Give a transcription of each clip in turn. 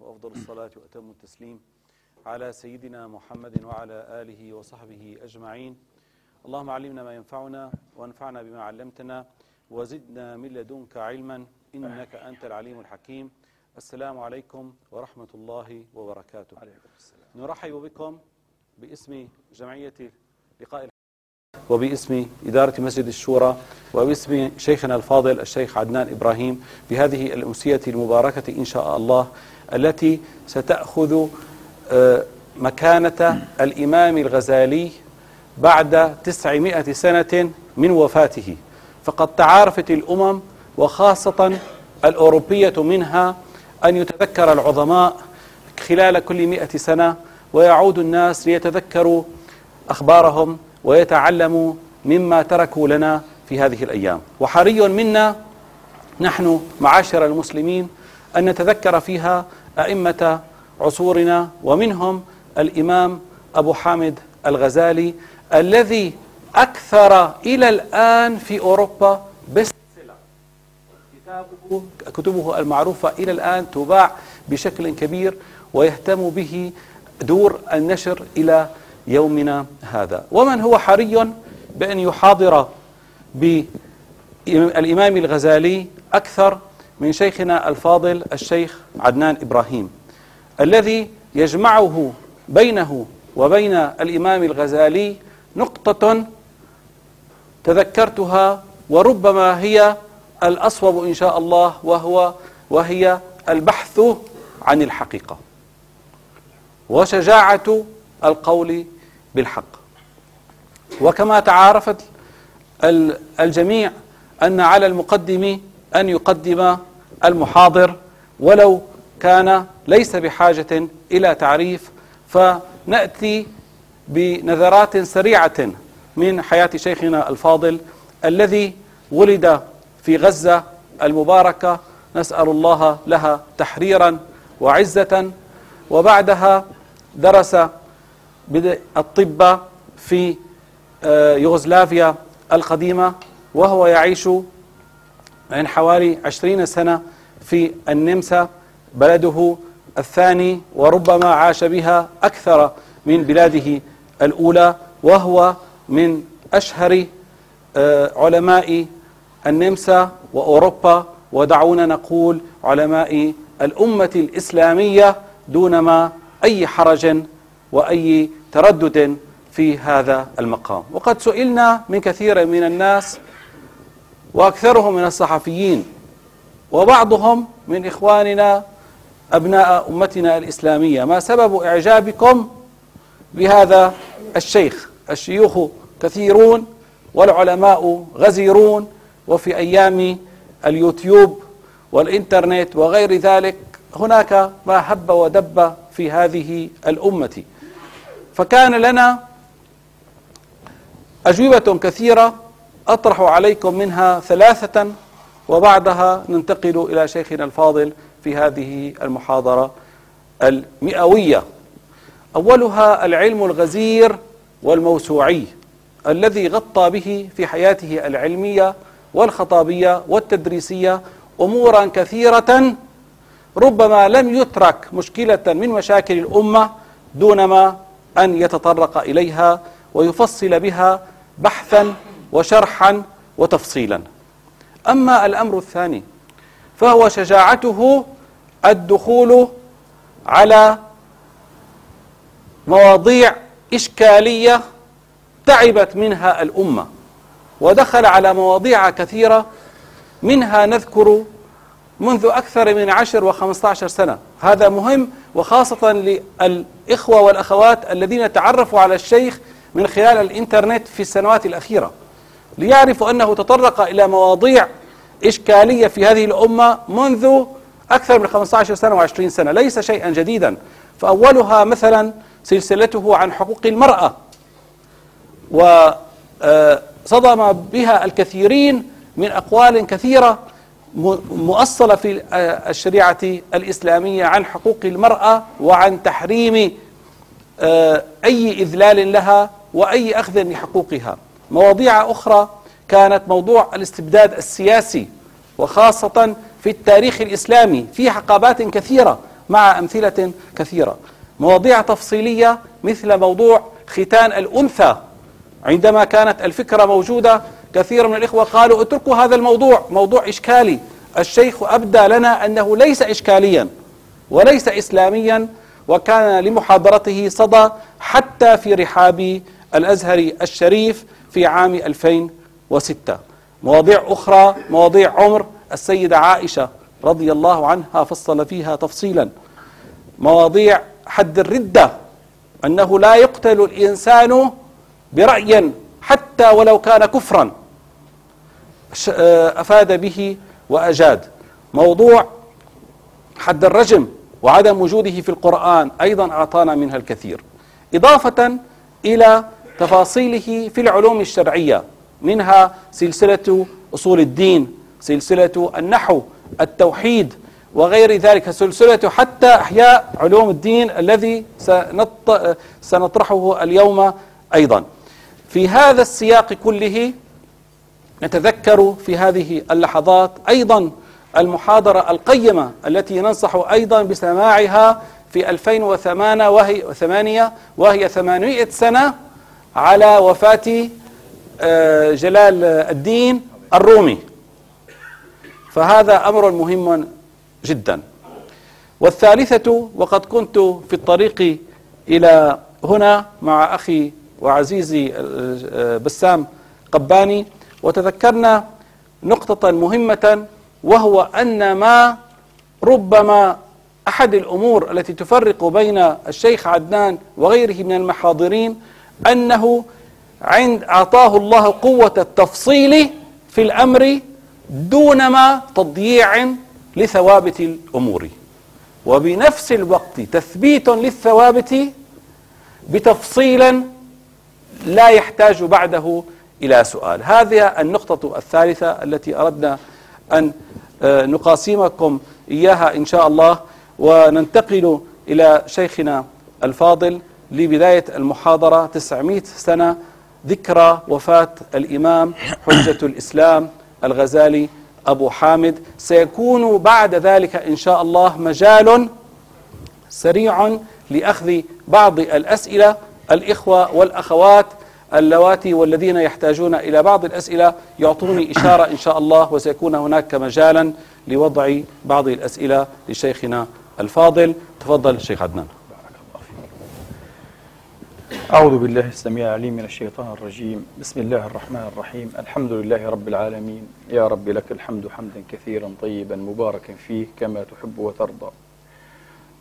وأفضل الصلاة وأتم التسليم على سيدنا محمد وعلى آله وصحبه أجمعين. اللهم علمنا ما ينفعنا وانفعنا بما علمتنا وزدنا من لدنك علما إنك أنت العليم الحكيم. السلام عليكم ورحمة الله وبركاته. نرحب بكم باسم جمعية لقاء وباسم إدارة مسجد الشورى وباسم شيخنا الفاضل الشيخ عدنان إبراهيم بهذه الأمسية المباركة إن شاء الله. التي ستأخذ مكانة الإمام الغزالي بعد تسعمائة سنة من وفاته. فقد تعارفت الأمم وخاصة الأوروبية منها أن يتذكر العظماء خلال كل مئة سنة ويعود الناس ليتذكروا أخبارهم ويتعلموا مما تركوا لنا في هذه الأيام. وحري منا نحن معاشر المسلمين أن نتذكر فيها أئمة عصورنا ومنهم الإمام أبو حامد الغزالي الذي أكثر إلى الآن في أوروبا بس كتابه كتبه المعروفة إلى الآن تباع بشكل كبير ويهتم به دور النشر إلى يومنا هذا. ومن هو حري بأن يحاضر بالإمام الغزالي أكثر من شيخنا الفاضل الشيخ عدنان إبراهيم الذي يجمعه بينه وبين الإمام الغزالي نقطة تذكرتها وربما هي الأصوب إن شاء الله وهو وهي البحث عن الحقيقة. وشجاعة القول بالحق. وكما تعارفت الجميع أن على المقدم أن يقدم المحاضر ولو كان ليس بحاجة إلى تعريف فنأتي بنظرات سريعة من حياة شيخنا الفاضل الذي ولد في غزة المباركة. نسأل الله لها تحريرا وعزة. وبعدها درس الطب في يوغوسلافيا القديمة وهو يعيش من حوالي عشرين سنة في النمسا بلده الثاني وربما عاش بها أكثر من بلاده الأولى وهو من أشهر علماء النمسا وأوروبا ودعونا نقول علماء الأمة الإسلامية دونما أي حرج وأي تردد في هذا المقام. وقد سئلنا من كثير من الناس وأكثرهم من الصحفيين وبعضهم من إخواننا أبناء أمتنا الإسلامية. ما سبب إعجابكم بهذا الشيخ؟ الشيوخ كثيرون والعلماء غزيرون وفي أيام اليوتيوب والإنترنت وغير ذلك هناك ما هب ودب في هذه الأمة. فكان لنا أجوبة كثيرة أطرح عليكم منها ثلاثة وبعدها ننتقل إلى شيخنا الفاضل في هذه المحاضرة المئوية. أولها العلم الغزير والموسوعي الذي غطى به في حياته العلمية والخطابية والتدريسية أمورا كثيرة ربما لم يترك مشكلة من مشاكل الأمة دونما أن يتطرق إليها ويفصل بها بحثا وشرحا وتفصيلا. أما الأمر الثاني فهو شجاعته الدخول على مواضيع إشكالية تعبت منها الأمة ودخل على مواضيع كثيرة منها نذكر منذ أكثر من عشر وخمسة عشر سنة. هذا مهم وخاصة للإخوة والأخوات الذين تعرفوا على الشيخ من خلال الإنترنت في السنوات الأخيرة. ليعرفوا أنه تطرق إلى مواضيع إشكالية في هذه الأمة منذ أكثر من 15 سنة و20 سنة ليس شيئا جديدا. فأولها مثلا سلسلته عن حقوق المرأة. وصدم بها الكثيرين من أقوال كثيرة مؤصلة في الشريعة الإسلامية عن حقوق المرأة وعن تحريم أي إذلال لها وأي أخذ لحقوقها. مواضيع أخرى كانت موضوع الاستبداد السياسي وخاصة في التاريخ الإسلامي في حقبات كثيرة مع أمثلة كثيرة. مواضيع تفصيلية مثل موضوع ختان الأنثى. عندما كانت الفكرة موجودة كثير من الإخوة قالوا اتركوا هذا الموضوع موضوع إشكالي. الشيخ أبدى لنا أنه ليس إشكاليا وليس إسلاميا وكان لمحاضرته صدى حتى في رحاب الأزهر الشريف في عام 2006 مواضيع أخرى مواضيع عمر السيدة عائشة رضي الله عنها فصل فيها تفصيلا. مواضيع حد الردة أنه لا يقتل الإنسان برأي حتى ولو كان كفرا. أفاد به وأجاد. موضوع حد الرجم وعدم وجوده في القرآن أيضا أعطانا منها الكثير. إضافة إلى تفاصيله في العلوم الشرعية منها سلسلة أصول الدين سلسلة النحو التوحيد وغير ذلك سلسلة حتى أحياء علوم الدين الذي سنطرحه اليوم أيضا. في هذا السياق كله نتذكر في هذه اللحظات أيضا المحاضرة القيمة التي ننصح أيضا بسماعها في 2008 وهي ثمانية وهي 800 سنة على وفاة آه، جلال الدين الرومي. فهذا أمر مهم جدا. والثالثة وقد كنت في الطريق إلى هنا مع أخي وعزيزي آه، بسام قباني وتذكرنا نقطة مهمة وهو أن ما ربما أحد الأمور التي تفرق بين الشيخ عدنان وغيره من المحاضرين أنه عند أعطاه الله قوة التفصيل في الأمر دون ما تضييع لثوابت الأمور. وبنفس الوقت تثبيت للثوابت بتفصيل لا يحتاج بعده إلى سؤال. هذه النقطة الثالثة التي أردنا أن آه، نقاسمكم إياها إن شاء الله وننتقل إلى شيخنا الفاضل لبداية المحاضرة 900 سنة ذكرى وفاة الإمام حجة الإسلام الغزالي أبو حامد. سيكون بعد ذلك إن شاء الله مجال سريع لأخذ بعض الأسئلة. الإخوة والأخوات اللواتي والذين يحتاجون إلى بعض الأسئلة يعطوني إشارة إن شاء الله وسيكون هناك مجالا لوضع بعض الأسئلة لشيخنا الفاضل. تفضل شيخ عدنان. أعوذ بالله السميع العليم من الشيطان الرجيم. بسم الله الرحمن الرحيم. الحمد لله رب العالمين. يا رب لك الحمد حمدا كثيرا طيبا مباركا فيه كما تحب وترضى.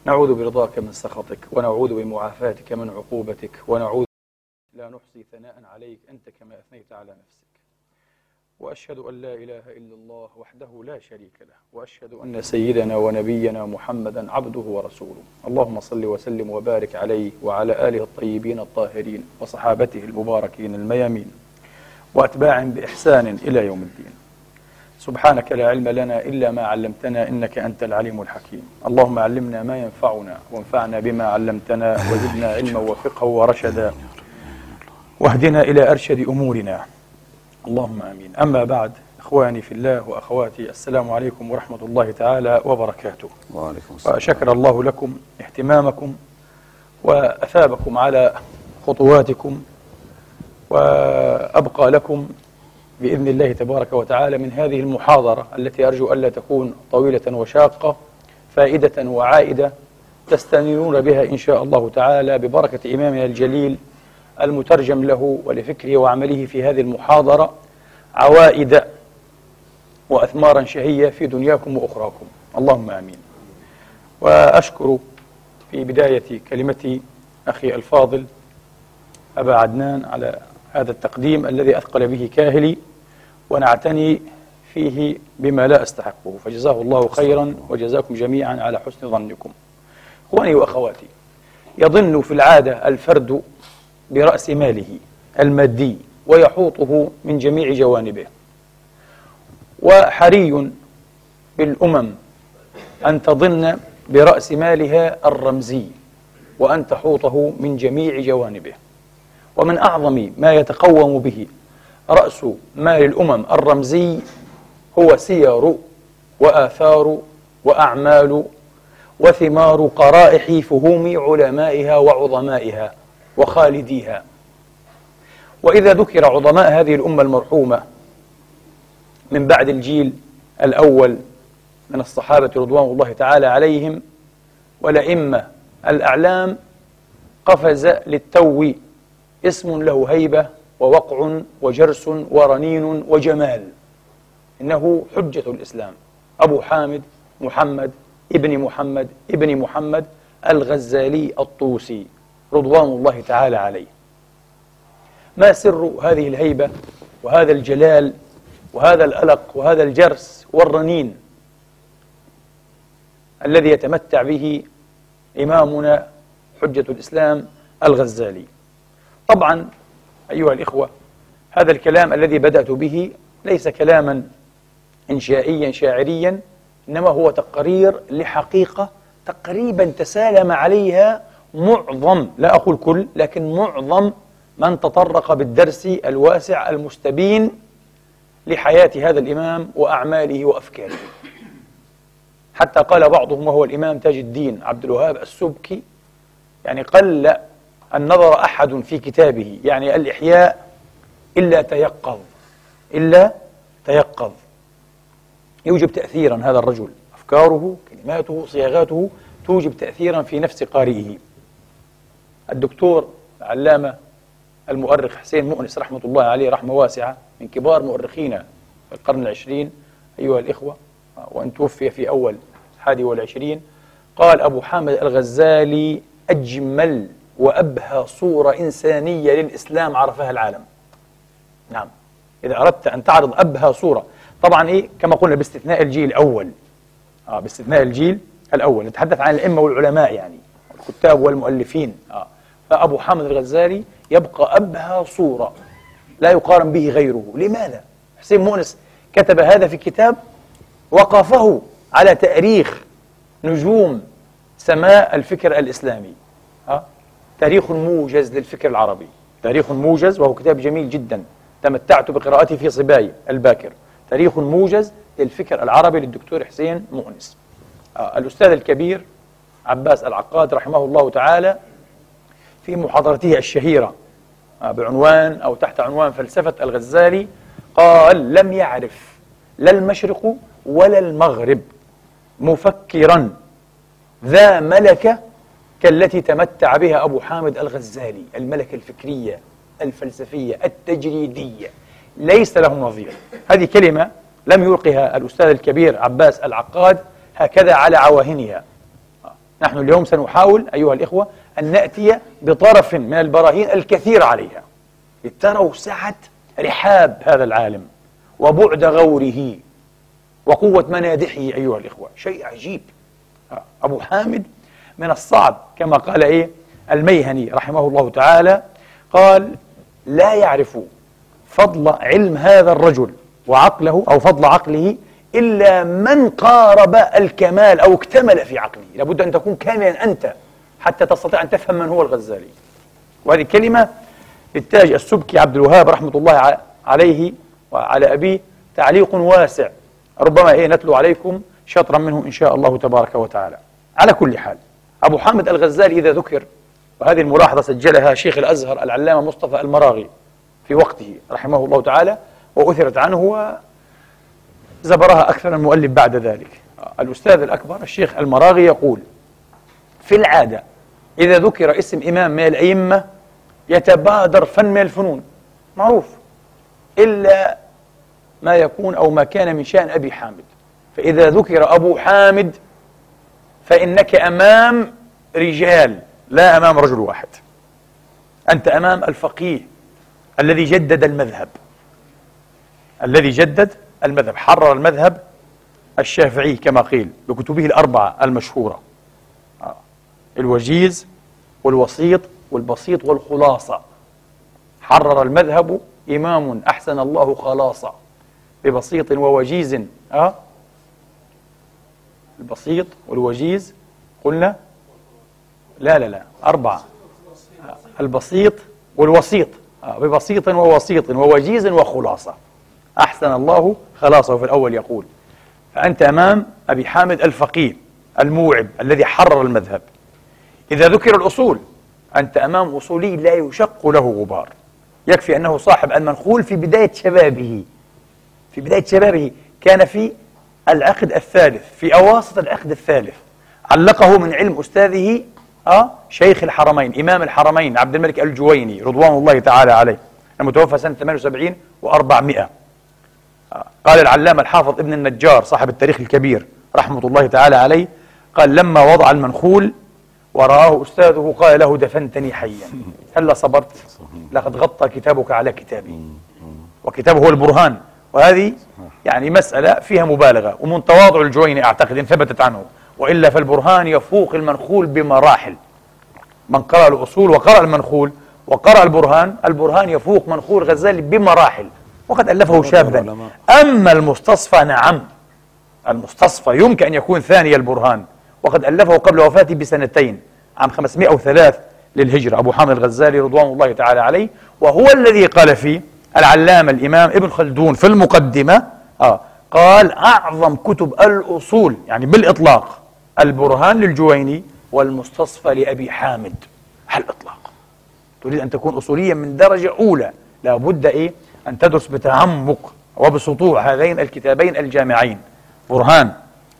نعوذ برضاك من سخطك ونعوذ بمعافاتك من عقوبتك ونعوذ لا نحصي ثناء عليك أنت كما أثنيت على نفسك. وأشهد أن لا إله إلا الله وحده لا شريك له وأشهد أن سيدنا ونبينا محمدا عبده ورسوله. اللهم صل وسلم وبارك عليه وعلى آله الطيبين الطاهرين وصحابته المباركين الميامين. وأتباعهم بإحسان إلى يوم الدين. سبحانك لا علم لنا إلا ما علمتنا إنك أنت العليم الحكيم. اللهم علمنا ما ينفعنا وانفعنا بما علمتنا وزدنا علما وفقها ورشدا. واهدنا إلى أرشد أمورنا. اللهم آمين. أما بعد إخواني في الله وأخواتي السلام عليكم ورحمة الله تعالى وبركاته. وعليكم السلام. وشكر الله لكم اهتمامكم وأثابكم على خطواتكم وأبقى لكم بإذن الله تبارك وتعالى من هذه المحاضرة التي أرجو ألا تكون طويلة وشاقة فائدة وعائدة تستنيرون بها إن شاء الله تعالى ببركة إمامنا الجليل المترجم له ولفكره وعمله في هذه المحاضرة عوائد وأثمارا شهية في دنياكم وأخراكم. اللهم آمين. وأشكر في بداية كلمتي أخي الفاضل أبا عدنان على هذا التقديم الذي أثقل به كاهلي ونعتني فيه بما لا أستحقه. فجزاه الله خيرا وجزاكم جميعا على حسن ظنكم. إخواني وأخواتي يظن في العادة الفرد برأس ماله المادي ويحوطه من جميع جوانبه. وحري بالأمم أن تظن برأس مالها الرمزي وأن تحوطه من جميع جوانبه. ومن أعظم ما يتقوم به رأس مال الأمم الرمزي هو سير وآثار وأعمال وثمار قرائح فهوم علمائها وعظمائها. وخالديها. وإذا ذكر عظماء هذه الأمة المرحومة من بعد الجيل الأول من الصحابة رضوان الله تعالى عليهم والأئمة الأعلام قفز للتو اسم له هيبة ووقع وجرس ورنين وجمال. إنه حجة الإسلام. أبو حامد محمد ابن محمد ابن محمد الغزالي الطوسي. رضوان الله تعالى عليه. ما سر هذه الهيبة وهذا الجلال وهذا الألق وهذا الجرس والرنين الذي يتمتع به إمامنا حجة الإسلام الغزالي؟ طبعا أيها الإخوة هذا الكلام الذي بدأت به ليس كلاما إنشائيا شاعريا إنما هو تقرير لحقيقة تقريبا تسالم عليها معظم لا أقول كل لكن معظم من تطرق بالدرس الواسع المستبين لحياة هذا الإمام وأعماله وأفكاره. حتى قال بعضهم وهو الإمام تاج الدين عبد الوهاب السبكي يعني قل أن نظر أحد في كتابه يعني الإحياء إلا تيقظ إلا تيقظ. يوجب تأثيرا هذا الرجل أفكاره كلماته صياغاته توجب تأثيرا في نفس قارئه. الدكتور العلامة المؤرخ حسين مؤنس رحمة الله عليه رحمة واسعة من كبار مؤرخينا في القرن العشرين أيها الإخوة وأن توفي في أول الحادي والعشرين. قال أبو حامد الغزالي أجمل وأبهى صورة إنسانية للإسلام عرفها العالم. نعم. إذا أردت أن تعرض أبهى صورة. طبعا إيه؟ كما قلنا باستثناء الجيل الأول. آه باستثناء الجيل الأول. نتحدث عن الأئمة والعلماء يعني الكتاب والمؤلفين. آه. فأبو حامد الغزالي يبقى أبهى صورة لا يقارن به غيره. لماذا؟ حسين مؤنس كتب هذا في كتاب وقفه على تأريخ نجوم سماء الفكر الإسلامي. ها؟ تاريخ موجز للفكر العربي. تاريخ موجز وهو كتاب جميل جدا. تمتعت بقراءته في صباي الباكر. تاريخ موجز للفكر العربي للدكتور حسين مؤنس آه الأستاذ الكبير عباس العقاد رحمه الله تعالى في محاضرته الشهيرة. آه بعنوان أو تحت عنوان فلسفة الغزالي قال لم يعرف لا المشرق ولا المغرب مفكرا ذا ملكة كالتي تمتع بها أبو حامد الغزالي الملكة الفكرية الفلسفية التجريدية. ليس له نظير. هذه كلمة لم يلقها الأستاذ الكبير عباس العقاد هكذا على عواهنها. نحن اليوم سنحاول أيها الإخوة أن نأتي بطرف من البراهين الكثير عليها. لتروا سعة رحاب هذا العالم وبعد غوره وقوة منادحه أيها الإخوة. شيء عجيب. أبو حامد من الصعب كما قال إيه؟ الميهني رحمه الله تعالى قال لا يعرف فضل علم هذا الرجل وعقله أو فضل عقله إلا من قارب الكمال أو اكتمل في عقله. لابد أن تكون كاملا أنت حتى تستطيع أن تفهم من هو الغزالي. وهذه كلمة للتاج السبكي عبد الوهاب رحمة الله عليه وعلى أبيه تعليق واسع. ربما إيه نتلو عليكم شطرا منه إن شاء الله تبارك وتعالى. على كل حال أبو حامد الغزالي إذا ذكر وهذه الملاحظة سجلها شيخ الأزهر العلامة مصطفى المراغي في وقته رحمه الله تعالى وأثرت عنه وزبرها أكثر المؤلف بعد ذلك. الأستاذ الأكبر الشيخ المراغي يقول في العادة إذا ذكر اسم إمام من الأئمة يتبادر فن من الفنون. معروف. إلا ما يكون أو ما كان من شأن أبي حامد. فإذا ذكر أبو حامد فإنك أمام رجال لا أمام رجل واحد. أنت أمام الفقيه الذي جدد المذهب. الذي جدد المذهب. حرر المذهب الشافعي كما قيل بكتبه الأربعة المشهورة. الوجيز والوسيط والبسيط والخلاصة. حرر المذهب إمام أحسن الله خلاصة ببسيط ووجيز أه؟ البسيط والوجيز قلنا؟ لا لا لا أربعة. البسيط والوسيط ببسيط ووسيط ووجيز وخلاصة. أحسن الله خلاصة في الأول يقول فأنت أمام أبي حامد الفقيه الموعب الذي حرر المذهب. إذا ذكر الأصول أنت أمام أصولي لا يشق له غبار. يكفي أنه صاحب المنخول في بداية شبابه. في بداية شبابه كان في العقد الثالث في أواسط العقد الثالث. علقه من علم أستاذه أه شيخ الحرمين إمام الحرمين عبد الملك الجويني رضوان الله تعالى عليه. المتوفى سنة 78 و400 آه قال العلامة الحافظ ابن النجار صاحب التاريخ الكبير رحمة الله تعالى عليه قال لما وضع المنخول ورآه أستاذه قال له دفنتني حيا. هلا صبرت. لقد غطى كتابك على كتابي. وكتابه هو البرهان. وهذه يعني مسألة فيها مبالغة. ومن تواضع الجويني أعتقد إن ثبتت عنه. وإلا فالبرهان يفوق المنخول بمراحل. من قرأ الأصول وقرأ المنخول وقرأ البرهان البرهان يفوق منخول غزالي بمراحل. وقد ألفه شابا أما المستصفى نعم. المستصفى يمكن أن يكون ثاني البرهان. وقد ألفه قبل وفاته بسنتين عام 503 للهجرة. أبو حامد الغزالي رضوان الله تعالى عليه. وهو الذي قال فيه العلامة الإمام ابن خلدون في المقدمة آه قال أعظم كتب الأصول يعني بالإطلاق البرهان للجويني والمستصفى لأبي حامد. على الإطلاق. تريد أن تكون أصوليا من درجة أولى. لابد إيه؟ أن تدرس بتعمق وبسطوع هذين الكتابين الجامعين. برهان.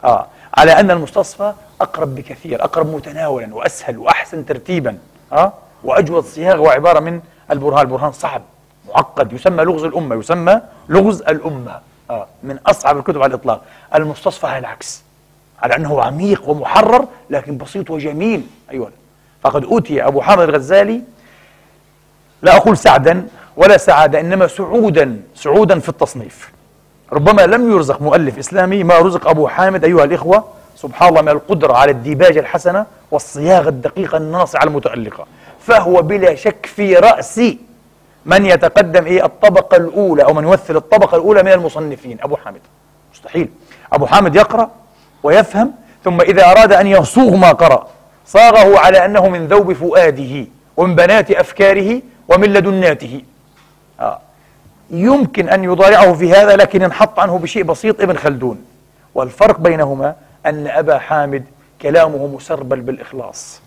آه على أن المستصفى أقرب بكثير أقرب متناولا وأسهل وأحسن ترتيبا آه؟ وأجود صياغة وعبارة من البرهان البرهان صعب معقد يسمى لغز الأمة يسمى لغز الأمة آه من أصعب الكتب على الإطلاق. المستصفى على العكس على أنه عميق ومحرر لكن بسيط وجميل أيوة. فقد أوتي أبو حامد الغزالي لا أقول سعدا ولا سعادة إنما سعودا سعودا في التصنيف. ربما لم يرزق مؤلف إسلامي ما رزق أبو حامد أيها الإخوة سبحان الله من القدرة على الديباجة الحسنة والصياغة الدقيقة الناصعة المتألقة فهو بلا شك في رأس من يتقدم إيه الطبقة الأولى أو من يمثل الطبقة الأولى من المصنفين. أبو حامد. مستحيل. أبو حامد يقرأ ويفهم ثم إذا أراد أن يصوغ ما قرأ صاغه على أنه من ذوب فؤاده ومن بنات أفكاره ومن لدناته. آه. يمكن أن يضارعه في هذا لكن انحط عنه بشيء بسيط ابن خلدون. والفرق بينهما أن أبا حامد كلامه مسربل بالإخلاص.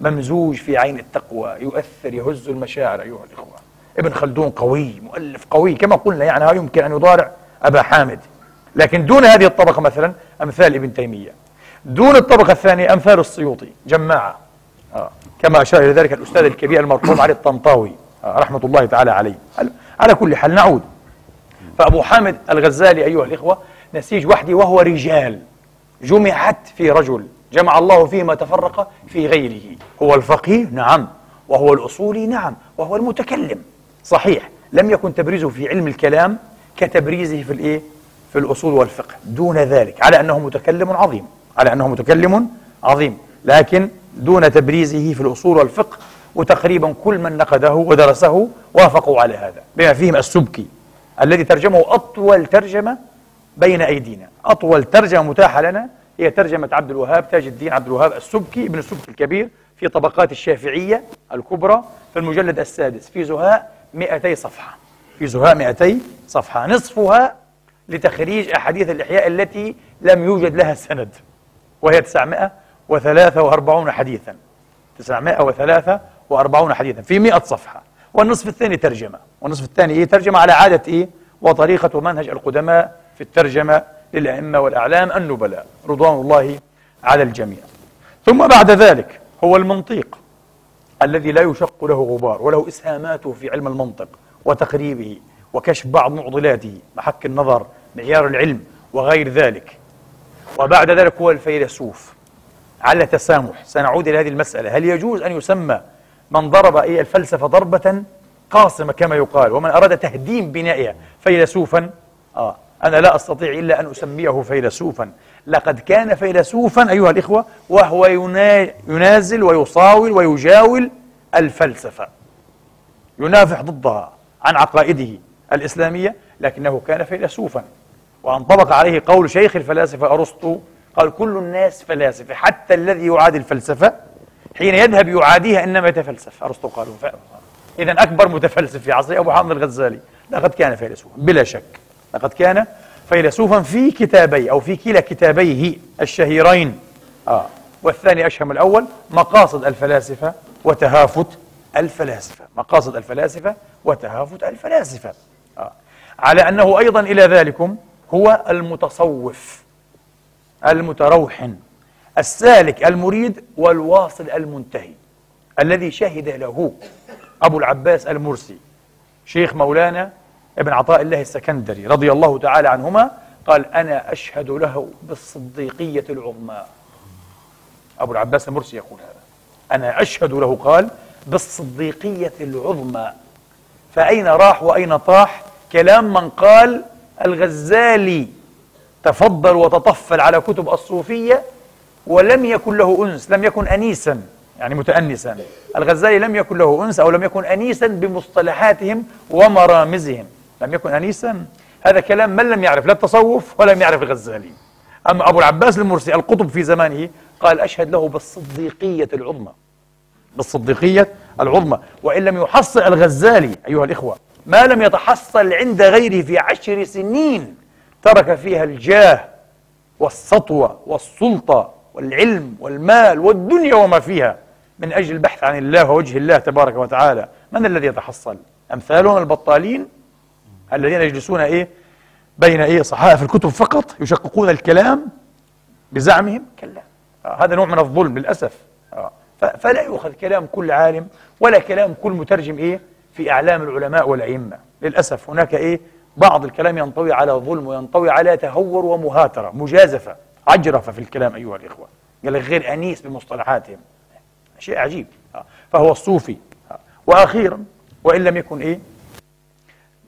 ممزوج في عين التقوى يؤثر يهز المشاعر أيها الإخوة. ابن خلدون قوي مؤلف قوي كما قلنا يعني يمكن أن يضارع أبا حامد. لكن دون هذه الطبقة مثلا أمثال ابن تيمية. دون الطبقة الثانية أمثال السيوطي جماعة. آه. كما أشار إلى ذلك الأستاذ الكبير المرحوم علي الطنطاوي آه. رحمة الله تعالى عليه. على كل حال نعود. فأبو حامد الغزالي أيها الإخوة نسيج وحدي وهو رجال. جمعت في رجل جمع الله فيه ما تفرق في غيره. هو الفقيه؟ نعم. وهو الأصولي؟ نعم. وهو المتكلم. صحيح. لم يكن تبريزه في علم الكلام كتبريزه في الإيه؟ في الأصول والفقه. دون ذلك. على أنه متكلم عظيم. على أنه متكلم عظيم. لكن دون تبريزه في الأصول والفقه وتقريبا كل من نقده ودرسه وافقوا على هذا. بما فيهم السبكي الذي ترجمه أطول ترجمة بين أيدينا. أطول ترجمة متاحة لنا هي ترجمة عبد الوهاب تاج الدين عبد الوهاب السبكي ابن السبكي الكبير في طبقات الشافعية الكبرى في المجلد السادس في زهاء 200 صفحة. في زهاء 200 صفحة. نصفها لتخريج أحاديث الإحياء التي لم يوجد لها سند وهي 943 حديثا. 943 حديثا في 100 صفحة. والنصف الثاني ترجمة. والنصف الثاني إيه؟ ترجمة على عادة إيه؟ وطريقة ومنهج القدماء في الترجمة للأئمة والأعلام النبلاء رضوان الله على الجميع. ثم بعد ذلك هو المنطيق الذي لا يشق له غبار وله إسهاماته في علم المنطق وتقريبه وكشف بعض معضلاته محك النظر معيار العلم وغير ذلك. وبعد ذلك هو الفيلسوف. على تسامح. سنعود إلى هذه المسألة. هل يجوز أن يسمى من ضرب أي الفلسفة ضربة؟ قاصمة كما يقال. ومن أراد تهديم بنائها فيلسوفا؟ آه. أنا لا أستطيع إلا أن أسميه فيلسوفا. لقد كان فيلسوفا أيها الإخوة وهو ينازل ويصاول ويجاول الفلسفة. ينافح ضدها عن عقائده الإسلامية لكنه كان فيلسوفا. وانطبق عليه قول شيخ الفلاسفة أرسطو قال كل الناس فلاسفة حتى الذي يعادي الفلسفة حين يذهب يعاديها إنما يتفلسف. أرسطو قالوا إذا أكبر متفلسف في عصر أبو حامد الغزالي. لقد كان فيلسوفا بلا شك. لقد كان فيلسوفا في كتابي أو في كلا كتابيه الشهيرين آه والثاني أشهم الأول مقاصد الفلاسفة وتهافت الفلاسفة مقاصد الفلاسفة وتهافت الفلاسفة آه. على أنه أيضا إلى ذلكم هو المتصوف المتروحن السالك المريد والواصل المنتهي الذي شهد له أبو العباس المرسي شيخ مولانا ابن عطاء الله السكندري رضي الله تعالى عنهما قال أنا أشهد له بالصديقية العظمى. أبو العباس المرسي يقول هذا. أنا أشهد له قال بالصديقية العظمى. فأين راح وأين طاح؟ كلام من قال الغزالي تفضل وتطفل على كتب الصوفية ولم يكن له أنس لم يكن أنيسا يعني متأنسا. الغزالي لم يكن له أنس أو لم يكن أنيسا بمصطلحاتهم ومرامزهم. لم يكن أنيسا. هذا كلام من لم يعرف لا التصوف ولم يعرف الغزالي. أما أبو العباس المرسي القطب في زمانه قال أشهد له بالصديقية العظمى. بالصديقية العظمى. وإن لم يحصل الغزالي أيها الإخوة ما لم يتحصل عند غيره في عشر سنين ترك فيها الجاه والسطوة والسلطة والعلم والمال والدنيا وما فيها من أجل البحث عن الله ووجه الله تبارك وتعالى. من الذي يتحصل؟ أمثالهم البطالين الذين يجلسون إيه؟ بين إيه؟ صحائف الكتب فقط يشققون الكلام بزعمهم. كلا آه هذا نوع من الظلم للأسف. آه فلا يؤخذ كلام كل عالم ولا كلام كل مترجم إيه؟ في أعلام العلماء والأئمة. للأسف هناك إيه؟ بعض الكلام ينطوي على ظلم وينطوي على تهور ومهاترة مجازفة عجرفة في الكلام أيها الإخوة. قال غير أنيس بمصطلحاتهم. شيء عجيب. آه. فهو الصوفي. آه. وأخيرا وإن لم يكن إيه؟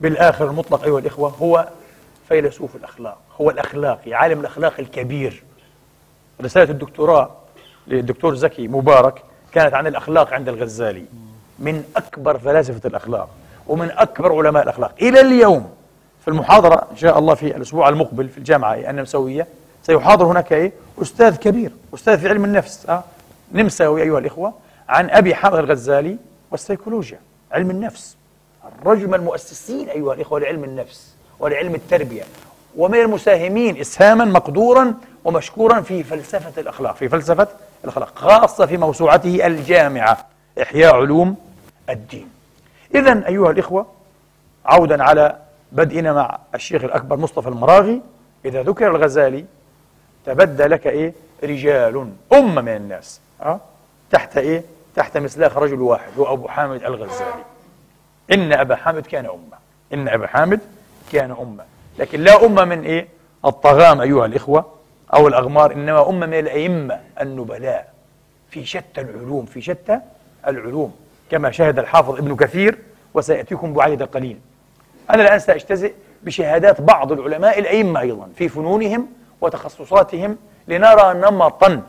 بالآخر المطلق أيها الإخوة هو فيلسوف الأخلاق هو الأخلاقي عالم الأخلاق الكبير رسالة الدكتوراه للدكتور زكي مبارك كانت عن الأخلاق عند الغزالي من أكبر فلاسفة الأخلاق ومن أكبر علماء الأخلاق إلى اليوم في المحاضرة إن شاء الله في الأسبوع المقبل في الجامعة النمساوية سيحاضر هناك إيه؟ أستاذ كبير أستاذ في علم النفس أه؟ نمساوي أيها الإخوة عن أبي حامد الغزالي والسيكولوجيا علم النفس الرجل من المؤسسين أيها الإخوة لعلم النفس ولعلم التربية ومن المساهمين إسهاما مقدورا ومشكورا في فلسفة الأخلاق في فلسفة الأخلاق خاصة في موسوعته الجامعة إحياء علوم الدين. إذا أيها الإخوة عودا على بدئنا مع الشيخ الأكبر مصطفى المراغي إذا ذكر الغزالي تبدى لك إيه؟ رجال أمة من الناس أه؟ تحت إيه؟ تحت مسلاخ رجل واحد هو أبو حامد الغزالي. إن أبا حامد كان أمة. إن أبا حامد كان أمة. لكن لا أمة من إيه؟ الطغام أيها الإخوة أو الأغمار إنما أمة من الأئمة النبلاء. في شتى العلوم في شتى العلوم. كما شهد الحافظ ابن كثير وسيأتيكم بعيد قليل. أنا الآن سأجتزئ بشهادات بعض العلماء الأئمة أيضا في فنونهم وتخصصاتهم لنرى نمطا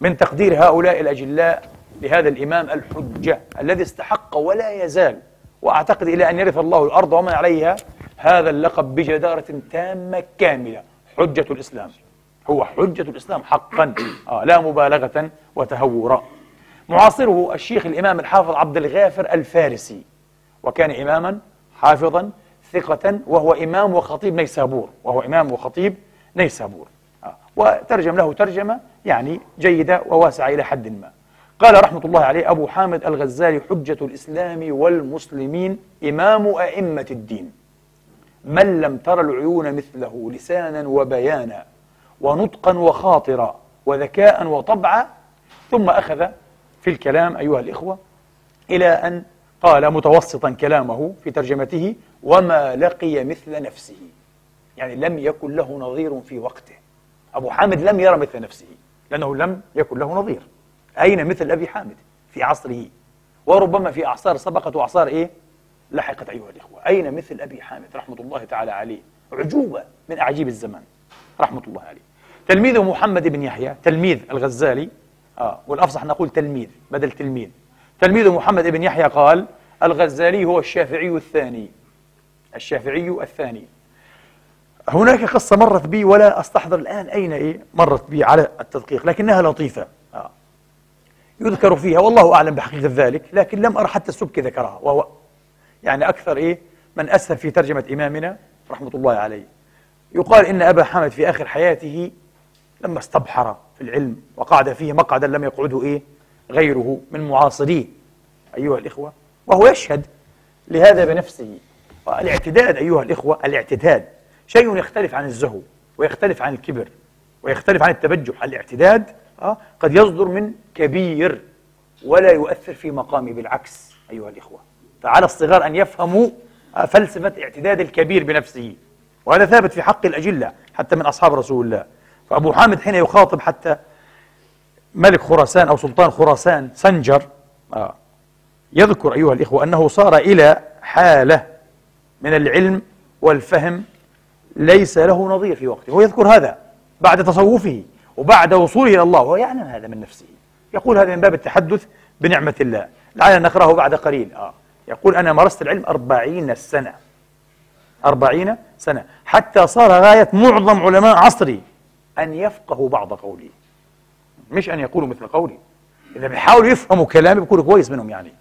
من تقدير هؤلاء الأجلاء لهذا الإمام الحجة الذي استحق ولا يزال وأعتقد إلى أن يرث الله الأرض ومن عليها هذا اللقب بجدارة تامة كاملة حجة الإسلام. هو حجة الإسلام حقا آه لا مبالغة وتهورا. معاصره الشيخ الإمام الحافظ عبد الغافر الفارسي وكان إماما حافظا ثقة وهو إمام وخطيب نيسابور وهو إمام وخطيب نيسابور. آه. وترجم له ترجمة يعني جيدة وواسعة إلى حد ما. قال رحمة الله عليه أبو حامد الغزالي حجة الإسلام والمسلمين إمام أئمة الدين. من لم تر العيون مثله لسانا وبيانا ونطقا وخاطرا وذكاء وطبعا ثم أخذ في الكلام أيها الإخوة إلى أن قال متوسطا كلامه في ترجمته وما لقي مثل نفسه. يعني لم يكن له نظير في وقته. أبو حامد لم يرى مثل نفسه لأنه لم يكن له نظير. أين مثل أبي حامد؟ في عصره. وربما في أعصار سبقت وأعصار إيه؟ لحقت أيها الإخوة. أين مثل أبي حامد؟ رحمة الله تعالى عليه. عجوبة من أعجيب الزمان. رحمة الله عليه. تلميذه محمد بن يحيى تلميذ الغزالي. آه والأفصح نقول تلميذ بدل تلميذ. تلميذ محمد بن يحيى قال الغزالي هو الشافعي الثاني. الشافعي الثاني. هناك قصة مرت بي ولا أستحضر الآن أين إيه؟ مرت بي على التدقيق لكنها لطيفة. يذكر فيها والله أعلم بحقيقة ذلك لكن لم أرى حتى السبكي ذكرها وهو يعني أكثر إيه من أسهب في ترجمة إمامنا رحمة الله عليه. يقال إن أبا حامد في آخر حياته لما استبحر في العلم وقعد فيه مقعدا لم يقعده إيه غيره من معاصريه أيها الإخوة وهو يشهد لهذا بنفسه. الاعتداد أيها الإخوة الاعتداد شيء يختلف عن الزهو ويختلف عن الكبر ويختلف عن التبجح. الاعتداد آه، قد يصدر من كبير ولا يؤثر في مقامه بالعكس أيها الإخوة. فعلى الصغار أن يفهموا آه، فلسفة اعتداد الكبير بنفسه. وهذا ثابت في حق الأجلة حتى من أصحاب رسول الله. فأبو حامد حين يخاطب حتى ملك خراسان أو سلطان خراسان سنجر آه يذكر أيها الإخوة أنه صار إلى حالة من العلم والفهم ليس له نظير في وقته. هو يذكر هذا بعد تصوفه. وبعد وصوله إلى الله وهو يعلم هذا من نفسه. يقول هذا من باب التحدث بنعمة الله. لعلنا نقرأه بعد قليل. آه. يقول أنا مارست العلم أربعين سنة. أربعين سنة. حتى صار غاية معظم علماء عصري أن يفقهوا بعض قولي. مش أن يقولوا مثل قولي. إذا بيحاولوا يفهموا كلامي بيكونوا كويس منهم يعني.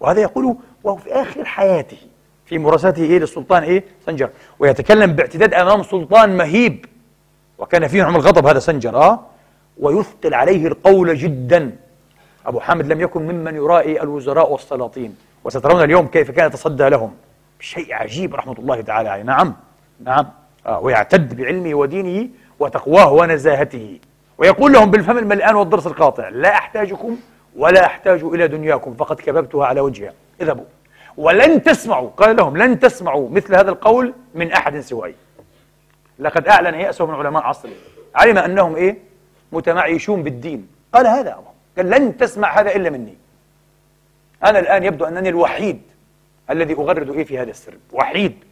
وهذا يقوله وهو في آخر حياته في مراساته إيه للسلطان إيه؟ سنجر. ويتكلم باعتداد أمام سلطان مهيب. وكان فيه نوع من الغضب هذا سنجر آه؟ ويثقل عليه القول جدا. أبو حامد لم يكن ممن يرائي الوزراء والسلاطين. وسترون اليوم كيف كان يتصدى لهم. شيء عجيب رحمة الله تعالى عليه. نعم نعم. آه ويعتد بعلمه ودينه وتقواه ونزاهته. ويقول لهم بالفم الملآن والضرس القاطع لا أحتاجكم ولا أحتاج إلى دنياكم فقد كببتها على وجهها. اذهبوا. ولن تسمعوا. قال لهم لن تسمعوا مثل هذا القول من أحد سواي. لقد أعلن يأسه من علماء عصره علم أنهم إيه؟ متمعيشون بالدين. قال هذا قال لن تسمع هذا إلا مني. أنا الآن يبدو أنني الوحيد الذي أغرد إيه في هذا السر. وحيد.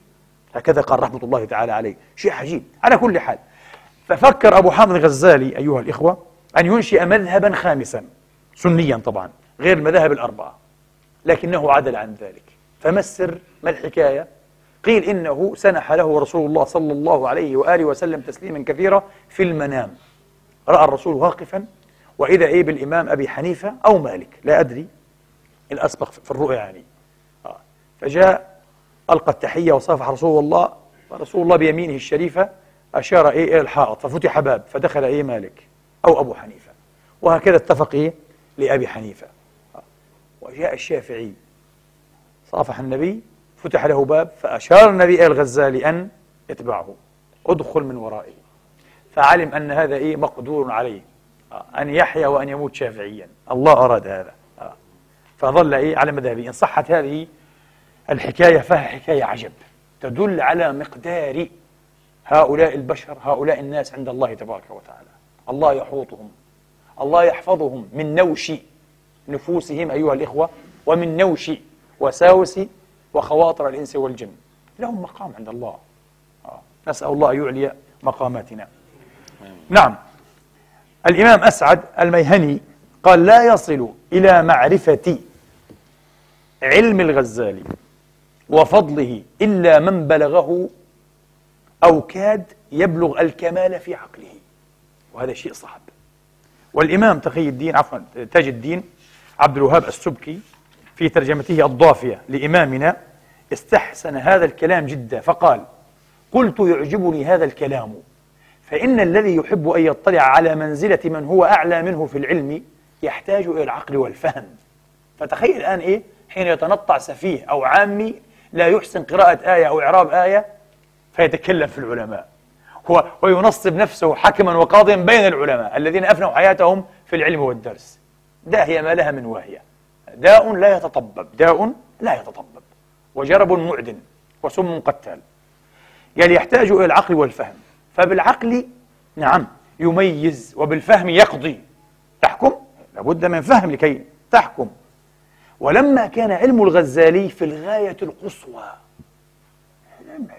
هكذا قال رحمة الله تعالى عليه. شيء عجيب. على كل حال. ففكر أبو حامد الغزالي أيها الإخوة أن ينشئ مذهبا خامسا. سنيا طبعا. غير المذاهب الأربعة. لكنه عدل عن ذلك. فما السر؟ ما الحكاية؟ قيل إنه سنح له رسول الله صلى الله عليه وآله وسلم تسليما كثيرا في المنام. رأى الرسول واقفا وإذا إيه بالإمام أبي حنيفة أو مالك لا أدري. الأسبق في الرؤيا يعني. آه. فجاء ألقى التحية وصافح رسول الله ورسول الله بيمينه الشريفة أشار إيه إلى الحائط ففتح باب فدخل إيه مالك أو أبو حنيفة. وهكذا اتفق إيه لأبي حنيفة. آه. وجاء الشافعي صافح النبي فتح له باب فأشار النبي الغزالي أن يتبعه ادخل من ورائي فعلم أن هذا إيه مقدور عليه. أن يحيا وأن يموت شافعيا. الله أراد هذا. فظل إيه على مذهبه. إن صحت هذه الحكاية فهي حكاية عجب. تدل على مقدار هؤلاء البشر هؤلاء الناس عند الله تبارك وتعالى. الله يحوطهم. الله يحفظهم من نوش نفوسهم أيها الإخوة ومن نوش وساوس وخواطر الإنس والجن. لهم مقام عند الله. آه. نسأل الله أن يعلي مقاماتنا. نعم. الإمام أسعد الميهني قال لا يصل إلى معرفة علم الغزالي وفضله إلا من بلغه أو كاد يبلغ الكمال في عقله. وهذا شيء صعب. والإمام تقي الدين عفوا تاج الدين عبد الوهاب السبكي في ترجمته الضافية لإمامنا استحسن هذا الكلام جدا فقال قلت يعجبني هذا الكلام فإن الذي يحب أن يطلع على منزلة من هو أعلى منه في العلم يحتاج إلى العقل والفهم. فتخيل الآن إيه؟ حين يتنطع سفيه أو عامي لا يحسن قراءة آية أو إعراب آية فيتكلم في العلماء. هو وينصب نفسه حكما وقاضيا بين العلماء الذين أفنوا حياتهم في العلم والدرس. داهية ما لها من واهية. داء لا يتطبب داء لا يتطبب. وجرب معدن وسم قتال. يعني يحتاج إلى العقل والفهم. فبالعقل نعم يميز وبالفهم يقضي. تحكم؟ لابد من فهم لكي تحكم. ولما كان علم الغزالي في الغاية القصوى.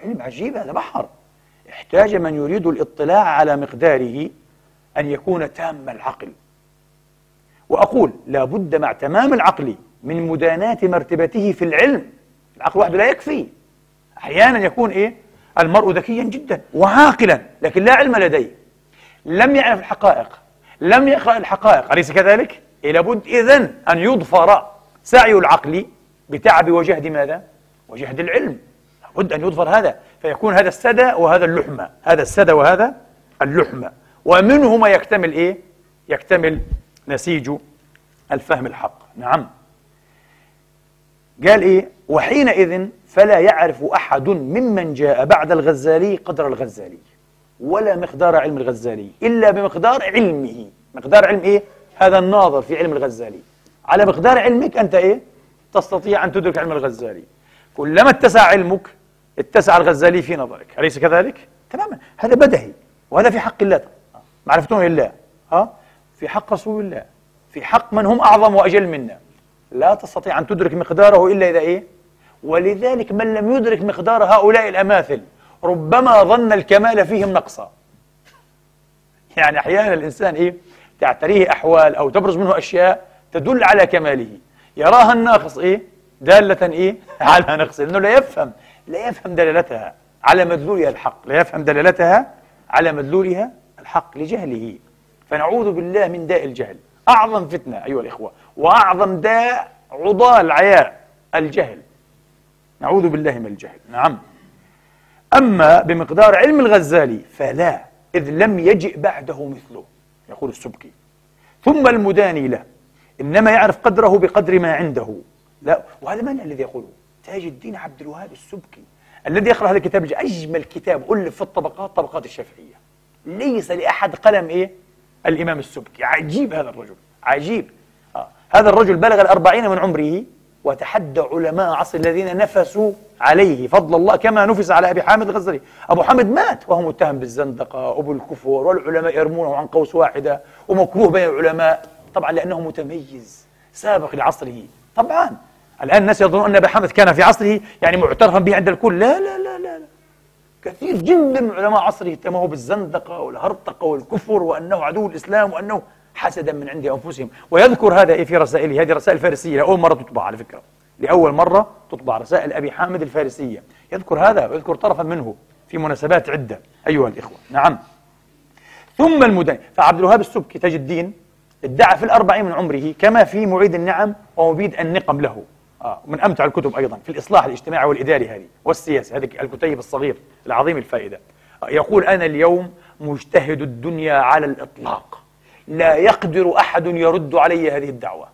علم عجيب هذا بحر. احتاج من يريد الاطلاع على مقداره أن يكون تام العقل. وأقول لا بد مع تمام العقل من مداناة مرتبته في العلم. العقل وحده لا يكفي. أحيانا يكون إيه؟ المرء ذكيا جدا وعاقلا لكن لا علم لديه. لم يعرف الحقائق لم يقرأ الحقائق. أليس كذلك؟ إيه لابد إذن أن يضفر سعي العقل بتعب وجهد ماذا؟ وجهد العلم. لابد أن يظفر هذا فيكون هذا السدى وهذا اللحمة هذا السدى وهذا اللحمة ومنهما يكتمل إيه؟ يكتمل نسيج الفهم الحق. نعم. قال إيه؟ وحينئذ فلا يعرف أحد ممن جاء بعد الغزالي قدر الغزالي ولا مقدار علم الغزالي إلا بمقدار علمه. مقدار علم إيه؟ هذا الناظر في علم الغزالي. على مقدار علمك أنت إيه؟ تستطيع أن تدرك علم الغزالي. كلما اتسع علمك اتسع الغزالي في نظرك. أليس كذلك؟ تماما. هذا بدهي وهذا في حق الله. معرفتهم لله ها؟ في حق رسول الله في حق من هم أعظم وأجل منا لا تستطيع أن تدرك مقداره إلا إذا إيه؟ ولذلك من لم يدرك مقدار هؤلاء الأماثل ربما ظن الكمال فيهم نقصا يعني أحيانا الإنسان إيه؟ تعتريه أحوال أو تبرز منه أشياء تدل على كماله يراها الناقص إيه؟ دالة إيه؟ على نقص لأنه لا يفهم لا يفهم دلالتها على مدلولها الحق لا يفهم دلالتها على مدلولها الحق لجهله فنعوذ بالله من داء الجهل. أعظم فتنة أيها الإخوة وأعظم داء عضال عياء الجهل. نعوذ بالله من الجهل. نعم. أما بمقدار علم الغزالي فلا إذ لم يجئ بعده مثله يقول السبكي. ثم المداني له إنما يعرف قدره بقدر ما عنده. لا وهذا من الذي يقوله؟ تاج الدين عبد الوهاب السبكي الذي يقرأ هذا الكتاب أجمل كتاب ألف في الطبقات طبقات الشافعية. ليس لأحد قلم إيه؟ الإمام السبكي. عجيب هذا الرجل. عجيب. آه. هذا الرجل بلغ الأربعين من عمره وتحدى علماء عصر الذين نفسوا عليه. فضل الله كما نفس على أبي حامد الغزالي. أبو حامد مات وهو متهم بالزندقة وبالكفر والعلماء يرمونه عن قوس واحدة ومكروه بين العلماء. طبعا لأنه متميز سابق لعصره. طبعا. الآن الناس يظنون أن أبي حامد كان في عصره يعني معترفا به عند الكل. لا لا لا لا, لا. كثير جدا من علماء عصره اهتموا بالزندقة والهرطقة والكفر وأنه عدو الإسلام وأنه حسدا من عند أنفسهم. ويذكر هذا إيه في رسائله هذه رسائل فارسية لأول مرة تطبع على فكرة. لأول مرة تطبع رسائل أبي حامد الفارسية. يذكر هذا ويذكر طرفا منه في مناسبات عدة أيها الإخوة. نعم. ثم المدني فعبد الوهاب السبكي تاج الدين ادعى في الأربعين من عمره كما في معيد النعم ومبيد النقم له. آه من أمتع الكتب أيضا في الإصلاح الاجتماعي والإداري هذه والسياسة هذا الكتيب الصغير العظيم الفائدة. آه يقول أنا اليوم مجتهد الدنيا على الإطلاق. لا يقدر أحد يرد علي هذه الدعوة.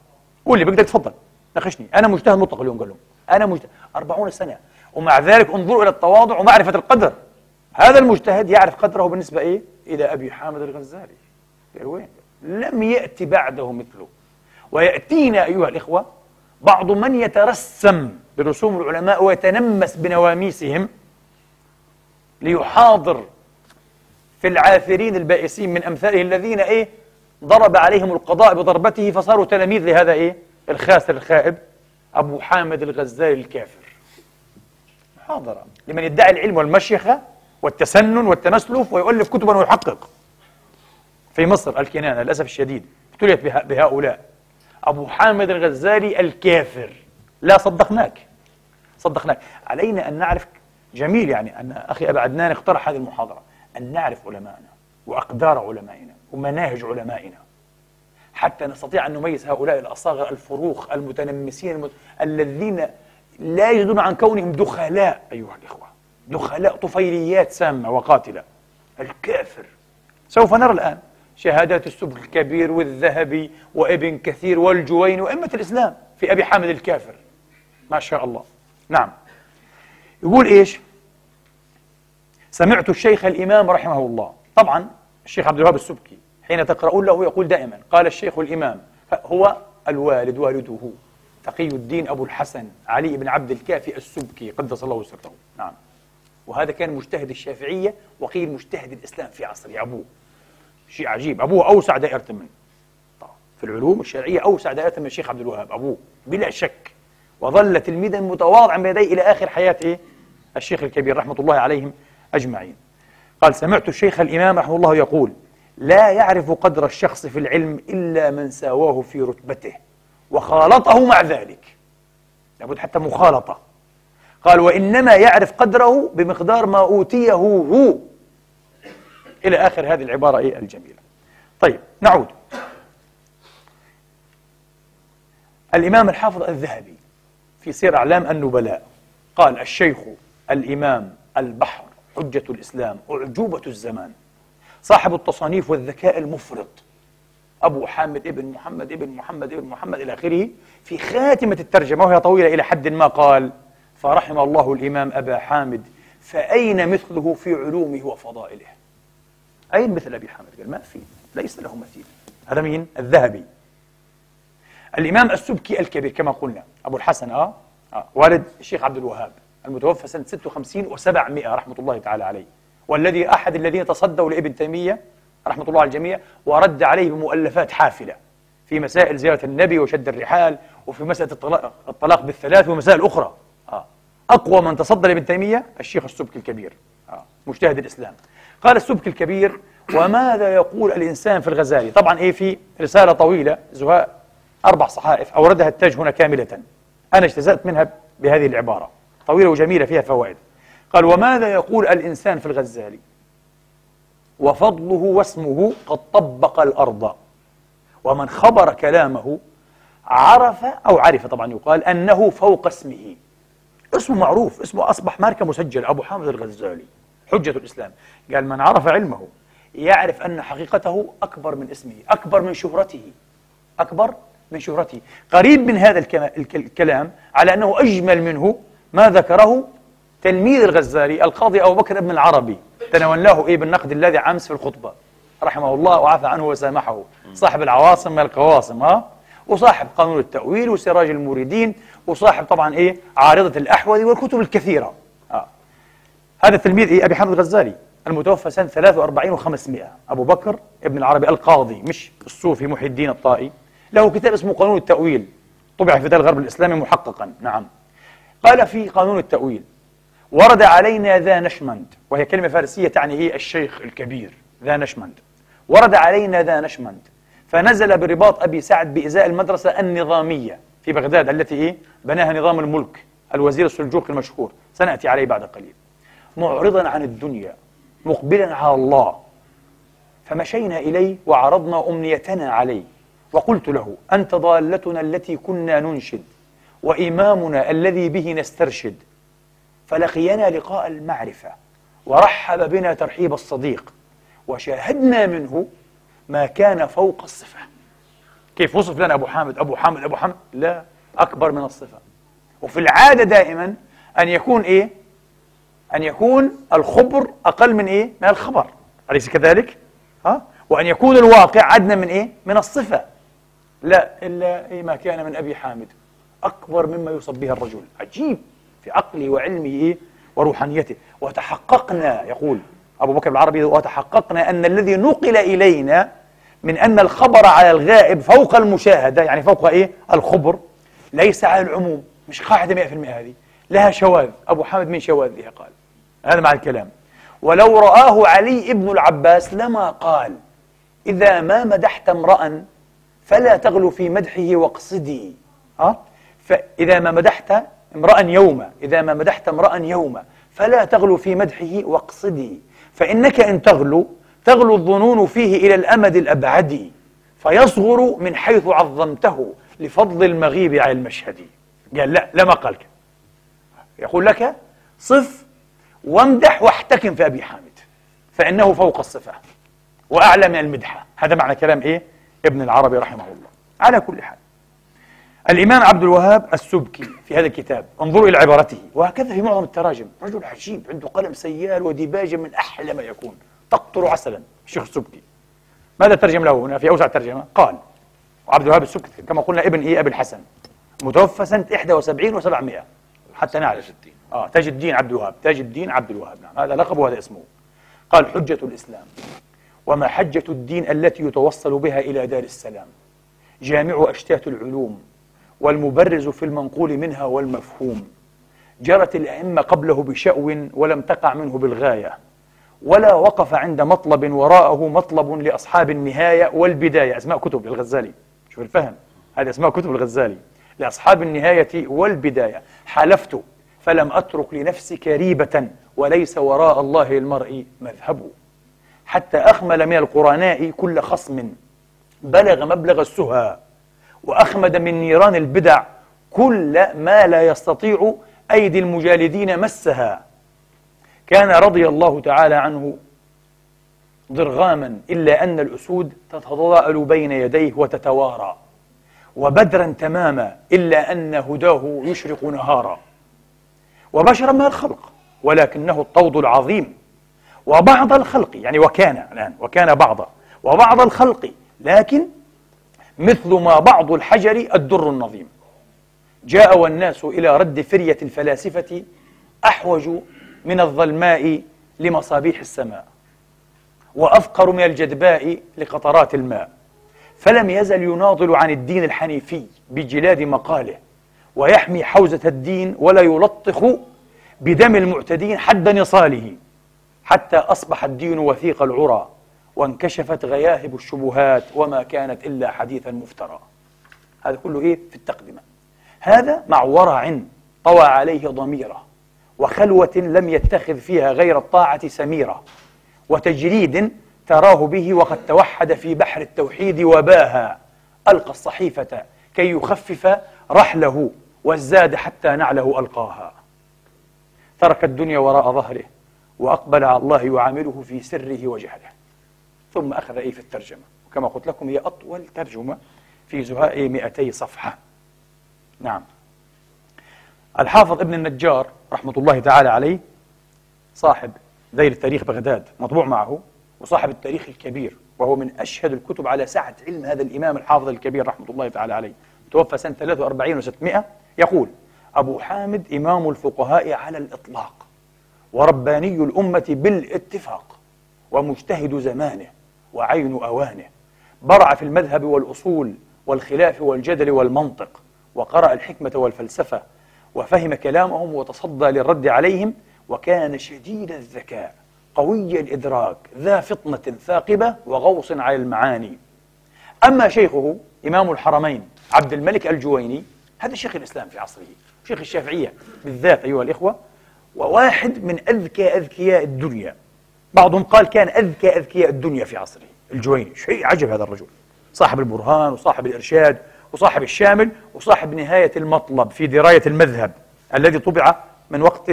قول لي بقدر تفضل ناقشني. أنا مجتهد مطلق اليوم. قال لهم أنا مجتهد. أربعون سنة. ومع ذلك انظروا إلى التواضع ومعرفة القدر. هذا المجتهد يعرف قدره بالنسبة إيه؟ إلى أبي حامد الغزالي. وين؟ لم يأتي بعده مثله. ويأتينا أيها الإخوة بعض من يترسم برسوم العلماء ويتنمس بنواميسهم ليحاضر في العاثرين البائسين من أمثاله الذين إيه ضرب عليهم القضاء بضربته فصاروا تلاميذ لهذا إيه الخاسر الخائب أبو حامد الغزالي الكافر. محاضرة لمن يدعي العلم والمشيخة والتسنن والتنسلف ويؤلف كتبا ويحقق. في مصر الكنانة للأسف الشديد ابتليت بهؤلاء. أبو حامد الغزالي الكافر. لا صدقناك. صدقناك. علينا أن نعرف جميل يعني أن أخي أبا عدنان اقترح هذه المحاضرة أن نعرف علماءنا وأقدار علمائنا ومناهج علمائنا. حتى نستطيع أن نميز هؤلاء الأصاغر الفروخ المتنمسين المت... الذين لا يجدون عن كونهم دخلاء. أيها الإخوة دخلاء طفيليات سامة وقاتلة. الكافر. سوف نرى الآن. شهادات السبك الكبير والذهبي وابن كثير والجويني وأئمة الإسلام في أبي حامد الكافر. ما شاء الله. نعم. يقول إيش؟ سمعت الشيخ الإمام رحمه الله. طبعا الشيخ عبد الوهاب السبكي حين تقرؤون له يقول دائما قال الشيخ الإمام هو الوالد والده تقي الدين أبو الحسن علي بن عبد الكافي السبكي قدس الله سره نعم. وهذا كان مجتهد الشافعية وقيل مجتهد الإسلام في عصره أبوه. شيء عجيب. أبوه أوسع دائرة منه. في العلوم الشرعية أوسع دائرة من الشيخ عبد الوهاب أبوه. بلا شك. وظل تلميذا متواضعا بين يديه إلى آخر حياة إيه؟ الشيخ الكبير رحمة الله عليهم أجمعين. قال سمعت الشيخ الإمام رحمه الله يقول لا يعرف قدر الشخص في العلم إلا من ساواه في رتبته وخالطه مع ذلك. لابد حتى مخالطة. قال وإنما يعرف قدره بمقدار ما أوتيه هو. إلى آخر هذه العبارة إيه الجميلة. طيب نعود. الإمام الحافظ الذهبي في سير أعلام النبلاء قال الشيخ الإمام البحر حجة الإسلام أعجوبة الزمان. صاحب التصانيف والذكاء المفرط أبو حامد ابن محمد ابن محمد ابن محمد إلى آخره في خاتمة الترجمة وهي طويلة إلى حد ما قال فرحم الله الإمام أبا حامد فأين مثله في علومه وفضائله؟ أين مثل أبي حامد قال ما في ليس له مثيل هذا مين؟ الذهبي الإمام السبكي الكبير كما قلنا أبو الحسن آه, آه. والد الشيخ عبد الوهاب المتوفى سنة 56 و700 رحمة الله تعالى عليه والذي أحد الذين تصدوا لابن تيمية رحمة الله على الجميع ورد عليه بمؤلفات حافلة في مسائل زيارة النبي وشد الرحال وفي مسألة الطلاق, الطلاق بالثلاث ومسائل أخرى آه. أقوى من تصدى لابن تيمية الشيخ السبكي الكبير آه. مجتهد الإسلام قال السبكي الكبير وماذا يقول الإنسان في الغزالي؟ طبعا إيه في رسالة طويلة زهاء أربع صحائف أوردها التاج هنا كاملة. أنا اجتزأت منها بهذه العبارة طويلة وجميلة فيها فوائد. قال وماذا يقول الإنسان في الغزالي؟ وفضله واسمه قد طبق الأرض ومن خبر كلامه عرف أو عرف طبعا يقال أنه فوق اسمه. اسمه معروف اسمه أصبح ماركة مسجلة أبو حامد الغزالي. حجة الإسلام. قال من عرف علمه يعرف أن حقيقته أكبر من اسمه أكبر من شهرته أكبر من شهرته. قريب من هذا الكلام على أنه أجمل منه ما ذكره تلميذ الغزالي القاضي أبو بكر بن العربي تناولناه إيه بالنقد الذي عامس في الخطبة. رحمه الله وعفى عنه وسامحه. صاحب العواصم من القواصم ها؟ وصاحب قانون التأويل وسراج المريدين وصاحب طبعا إيه؟ عارضة الأحوذي والكتب الكثيرة. هذا التلميذ إيه؟ أبي حامد الغزالي المتوفى سنة 43 و500 أبو بكر ابن العربي القاضي مش الصوفي محي الدين الطائي. له كتاب اسمه قانون التأويل. طبع في دار الغرب الإسلامي محققا. نعم. قال في قانون التأويل ورد علينا دانشمند وهي كلمة فارسية تعني هي الشيخ الكبير دانشمند. ورد علينا دانشمند. فنزل برباط أبي سعد بإزاء المدرسة النظامية في بغداد التي إيه؟ بناها نظام الملك الوزير السلجوقي المشهور. سنأتي عليه بعد قليل. معرضا عن الدنيا مقبلا على الله. فمشينا إليه وعرضنا أمنيتنا عليه. وقلت له أنت ضالتنا التي كنا ننشد وإمامنا الذي به نسترشد. فلقينا لقاء المعرفة ورحب بنا ترحيب الصديق وشاهدنا منه ما كان فوق الصفة. كيف وصف لنا أبو حامد؟ أبو حامد أبو حامد لا أكبر من الصفة. وفي العادة دائما أن يكون إيه؟ أن يكون الخبر أقل من إيه؟ من الخبر. أليس كذلك؟ ها؟ وأن يكون الواقع أدنى من إيه؟ من الصفة. لا إلا إيه ما كان من أبي حامد. أكبر مما يوصف به الرجل. عجيب في عقله وعلمه وروحانيته. وتحققنا يقول أبو بكر العربي وتحققنا أن الذي نقل إلينا من أن الخبر على الغائب فوق المشاهدة يعني فوق إيه؟ الخبر ليس على العموم. مش قاعدة 100% هذه. لها شواذ. أبو حامد من شواذها قال. هذا مع الكلام. ولو رآه علي ابن العباس لما قال إذا ما مدحت امرأ فلا تغلو في مدحه واقصدي. ها فإذا ما مدحت امرأ يوما إذا ما مدحت امرأ يوما فلا تغلو في مدحه واقصدي. فإنك إن تغلو تغلو الظنون فيه إلى الأمد الأبعد فيصغر من حيث عظمته لفضل المغيب على المشهد. قال لا لا ما قال يقول لك صف وامدح واحتكم في أبي حامد فإنه فوق الصفة وأعلى من المدحة هذا معنى كلام إيه؟ ابن العربي رحمه الله. على كل حال الإمام عبد الوهاب السبكي في هذا الكتاب انظروا إلى عبارته وهكذا في معظم التراجم رجل عجيب عنده قلم سيال وديباجة من أحلى ما يكون تقطر عسلا. الشيخ السبكي ماذا ترجم له هنا في أوسع ترجمة قال عبد الوهاب السبكي كما قلنا ابن إيه؟ أبي الحسن متوفى سنة 71 و700 حتى نعرف. آه تاج الدين عبد الوهاب تاج الدين عبد الوهاب نعم هذا لقبه وهذا اسمه. قال حجة الإسلام. وما حجة الدين التي يتوصل بها إلى دار السلام؟ جامع أشتات العلوم والمبرز في المنقول منها والمفهوم. جرت الأئمة قبله بشأو ولم تقع منه بالغاية. ولا وقف عند مطلب وراءه مطلب لأصحاب النهاية والبداية. أسماء كتب للغزالي. شوف الفهم. هذه أسماء كتب الغزالي لأصحاب النهاية والبداية. حلفت فلم أترك لنفسي كريبة وليس وراء الله المرء مذهب. حتى أخمل من القرناء كل خصم بلغ مبلغ السهى وأخمد من نيران البدع كل ما لا يستطيع أيدي المجالدين مسها. كان رضي الله تعالى عنه ضرغاما إلا أن الأسود تتضاءل بين يديه وتتوارى وبدرا تماما إلا أن هداه يشرق نهارا. وبشرا من الخلق ولكنه الطود العظيم. وبعض الخلق يعني وكان الآن وكان بعض وبعض الخلق لكن مثل ما بعض الحجر الدر النظيم. جاء والناس إلى رد فرية الفلاسفة أحوج من الظلماء لمصابيح السماء وأفقر من الجدباء لقطرات الماء. فلم يزل يناضل عن الدين الحنيفي بجلاد مقاله. ويحمي حوزة الدين ولا يلطخ بدم المعتدين حد نصاله حتى أصبح الدين وثيق العرى وانكشفت غياهب الشبهات وما كانت إلا حديثا مفترى. هذا كله إيه؟ في التقدمة. هذا مع ورع طوى عليه ضميره وخلوة لم يتخذ فيها غير الطاعة سميرة وتجريد تراه به وقد توحد في بحر التوحيد وباها ألقى الصحيفة كي يخفف رحله. والزاد حتى نعله ألقاها. ترك الدنيا وراء ظهره وأقبل على الله يعامله في سره وجهله. ثم أخذ إيه في الترجمة؟ وكما قلت لكم هي أطول ترجمة في زهاء 200 صفحة. نعم. الحافظ ابن النجار رحمة الله تعالى عليه صاحب دير تاريخ بغداد مطبوع معه وصاحب التاريخ الكبير وهو من أشهد الكتب على سعة علم هذا الإمام الحافظ الكبير رحمة الله تعالى عليه. توفى سنة 43 و600 يقول أبو حامد إمام الفقهاء على الإطلاق ورباني الأمة بالاتفاق ومجتهد زمانه وعين أوانه برع في المذهب والأصول والخلاف والجدل والمنطق وقرأ الحكمة والفلسفة وفهم كلامهم وتصدى للرد عليهم وكان شديد الذكاء قوي الإدراك ذا فطنة ثاقبة وغوص على المعاني. أما شيخه إمام الحرمين عبد الملك الجويني هذا شيخ الإسلام في عصره شيخ الشافعية بالذات أيها الإخوة وواحد من أذكى أذكياء الدنيا. بعضهم قال كان أذكى أذكياء الدنيا في عصره الجويني. شيء عجب هذا الرجل. صاحب البرهان وصاحب الإرشاد وصاحب الشامل وصاحب نهاية المطلب في دراية المذهب الذي طبع من وقت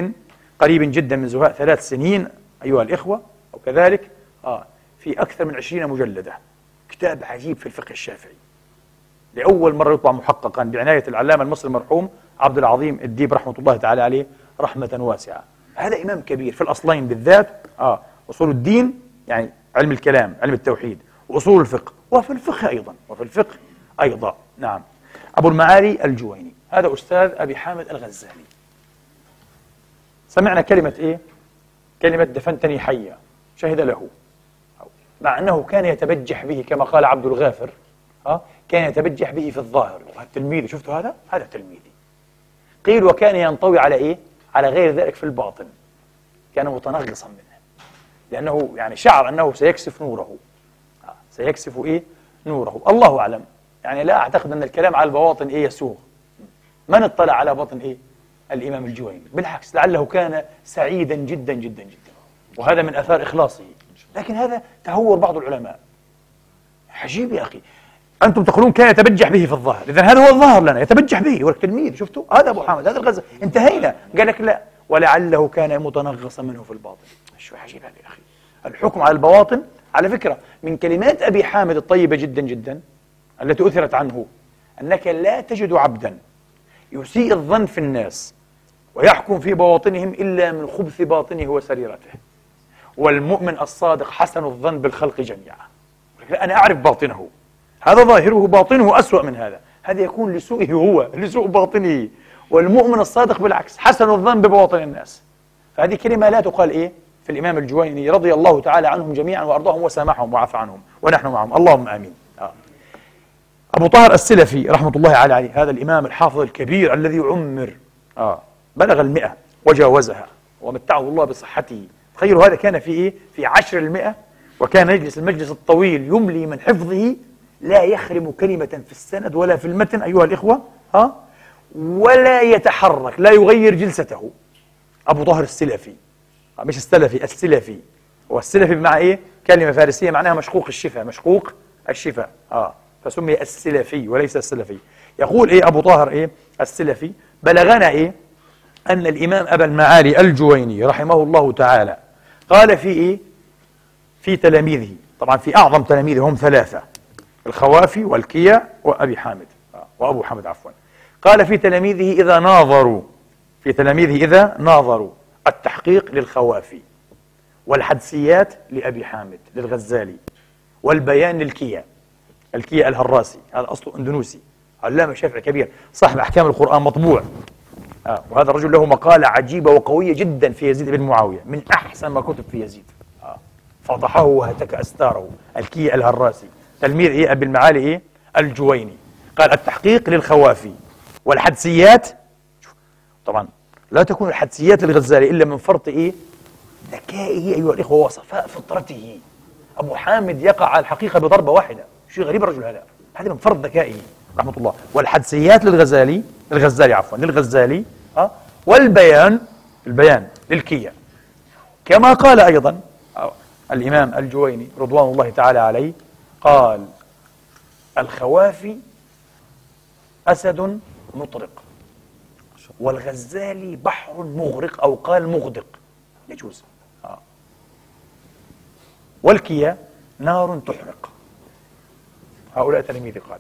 قريب جدا من زهاء ثلاث سنين أيها الإخوة أو كذلك آه في أكثر من عشرين مجلدة. كتاب عجيب في الفقه الشافعي. لأول مرة يطبع محققا بعناية العلامة المصري المرحوم عبد العظيم الديب رحمة الله تعالى عليه رحمة واسعة هذا إمام كبير في الأصلين بالذات آه أصول الدين يعني علم الكلام علم التوحيد وأصول الفقه وفي الفقه أيضا وفي الفقه أيضا نعم أبو المعالي الجويني هذا أستاذ أبي حامد الغزالي سمعنا كلمة إيه؟ كلمة دفنتني حيا شهد له مع أنه كان يتبجح به كما قال عبد الغافر ها؟ كان يتبجح به في الظاهر. تلميذي شفتوا هذا؟ هذا تلميذي. قيل وكان ينطوي على إيه؟ على غير ذلك في الباطن. كان متنغصا منه. لأنه يعني شعر أنه سيكسف نوره. سيكسف إيه؟ نوره. الله أعلم. يعني لا أعتقد أن الكلام على البواطن إيه يسوغ. من اطلع على بطن إيه؟ الإمام الجويني. بالعكس لعله كان سعيدا جدا جدا جدا. وهذا من أثار إخلاصه. لكن هذا تهور بعض العلماء. عجيب يا أخي. أنتم تقولون كان يتبجح به في الظاهر. إذا هذا هو الظاهر لنا يتبجح به. يقول تلميذ شفتوا؟ هذا أبو حامد هذا الغزة انتهينا. قال لك لا. ولعله كان متنغصا منه في الباطن. شو عجيب هذا يا أخي. الحكم على البواطن على فكرة من كلمات أبي حامد الطيبة جدا جدا التي أثرت عنه أنك لا تجد عبدا يسيء الظن في الناس ويحكم في بواطنهم إلا من خبث باطنه وسريرته. والمؤمن الصادق حسن الظن بالخلق جميعا. أنا أعرف باطنه. هذا ظاهره باطنه أسوأ من هذا. هذا يكون لسوءه هو لسوء باطنه. والمؤمن الصادق بالعكس حسن الظن ببواطن الناس. فهذه كلمة لا تقال إيه؟ في الإمام الجويني رضي الله تعالى عنهم جميعا وأرضاهم وسامحهم وعفى عنهم. ونحن معهم. اللهم آمين. آه. أبو طاهر السلفي رحمة الله عليه هذا الإمام الحافظ الكبير الذي عمر آه. بلغ المئة وجاوزها ومتعه الله بصحته. تخيلوا هذا كان في إيه؟ في عشر المئة وكان يجلس المجلس الطويل يملي من حفظه لا يخرم كلمة في السند ولا في المتن أيها الإخوة ها؟ ولا يتحرك لا يغير جلسته. أبو طاهر السلفي مش السلفي السلفي. والسلفي بمعنى إيه؟ كلمة فارسية معناها مشقوق الشفاء مشقوق الشفاء آه. فسمي السلفي وليس السلفي. يقول إيه أبو طاهر إيه؟ السلفي بلغنا إيه؟ أن الإمام أبا المعالي الجويني رحمه الله تعالى قال في إيه؟ في تلاميذه. طبعا في أعظم تلاميذه هم ثلاثة. الخوافي والكيا وأبي حامد. وأبو حامد عفوا. قال في تلاميذه إذا ناظروا. في تلاميذه إذا ناظروا. التحقيق للخوافي والحدسيات لأبي حامد للغزالي والبيان للكيا. الكيا الهراسي هذا أصله أندونوسي علامة شافعي كبير صاحب أحكام القرآن مطبوع. آه وهذا الرجل له مقالة عجيبة وقوية جدا في يزيد بن معاوية من أحسن ما كتب في يزيد. آه فضحه وهتك أستاره. الكيا الهراسي. تلميذ إيه؟ أبي المعالي إيه؟ الجويني. قال التحقيق للخوافي والحدسيات طبعا لا تكون الحدسيات للغزالي إلا من فرط إيه؟ ذكائه أيها الإخوة وصفاء فطرته. أبو حامد يقع على الحقيقة بضربة واحدة شيء غريب الرجل هذا. هذا من فرط ذكائه رحمة الله. والحدسيات للغزالي للغزالي عفوا للغزالي ها والبيان البيان للكية. كما قال أيضا الإمام الجويني رضوان الله تعالى عليه قال الخوافي أسد مطرق والغزالي بحر مغرق أو قال مغدق. يجوز. آه. والكيا نار تحرق. هؤلاء تلاميذي قال.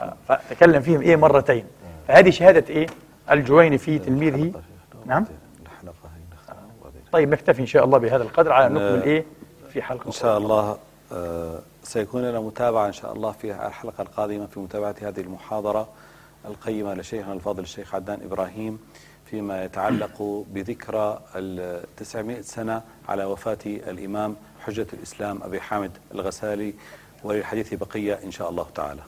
آه. فتكلم فيهم إيه مرتين. فهذه شهادة إيه؟ الجويني في تلميذه. نعم. طيب نكتفي إن شاء الله بهذا القدر على نكمل إيه في حلقة إن شاء الله آه سيكون لنا متابعة إن شاء الله في الحلقة القادمة في متابعة هذه المحاضرة القيمة لشيخنا الفاضل الشيخ عدنان إبراهيم فيما يتعلق بذكرى التسعمائة سنة على وفاة الإمام حجة الإسلام أبي حامد الغسالي وللحديث بقية إن شاء الله تعالى.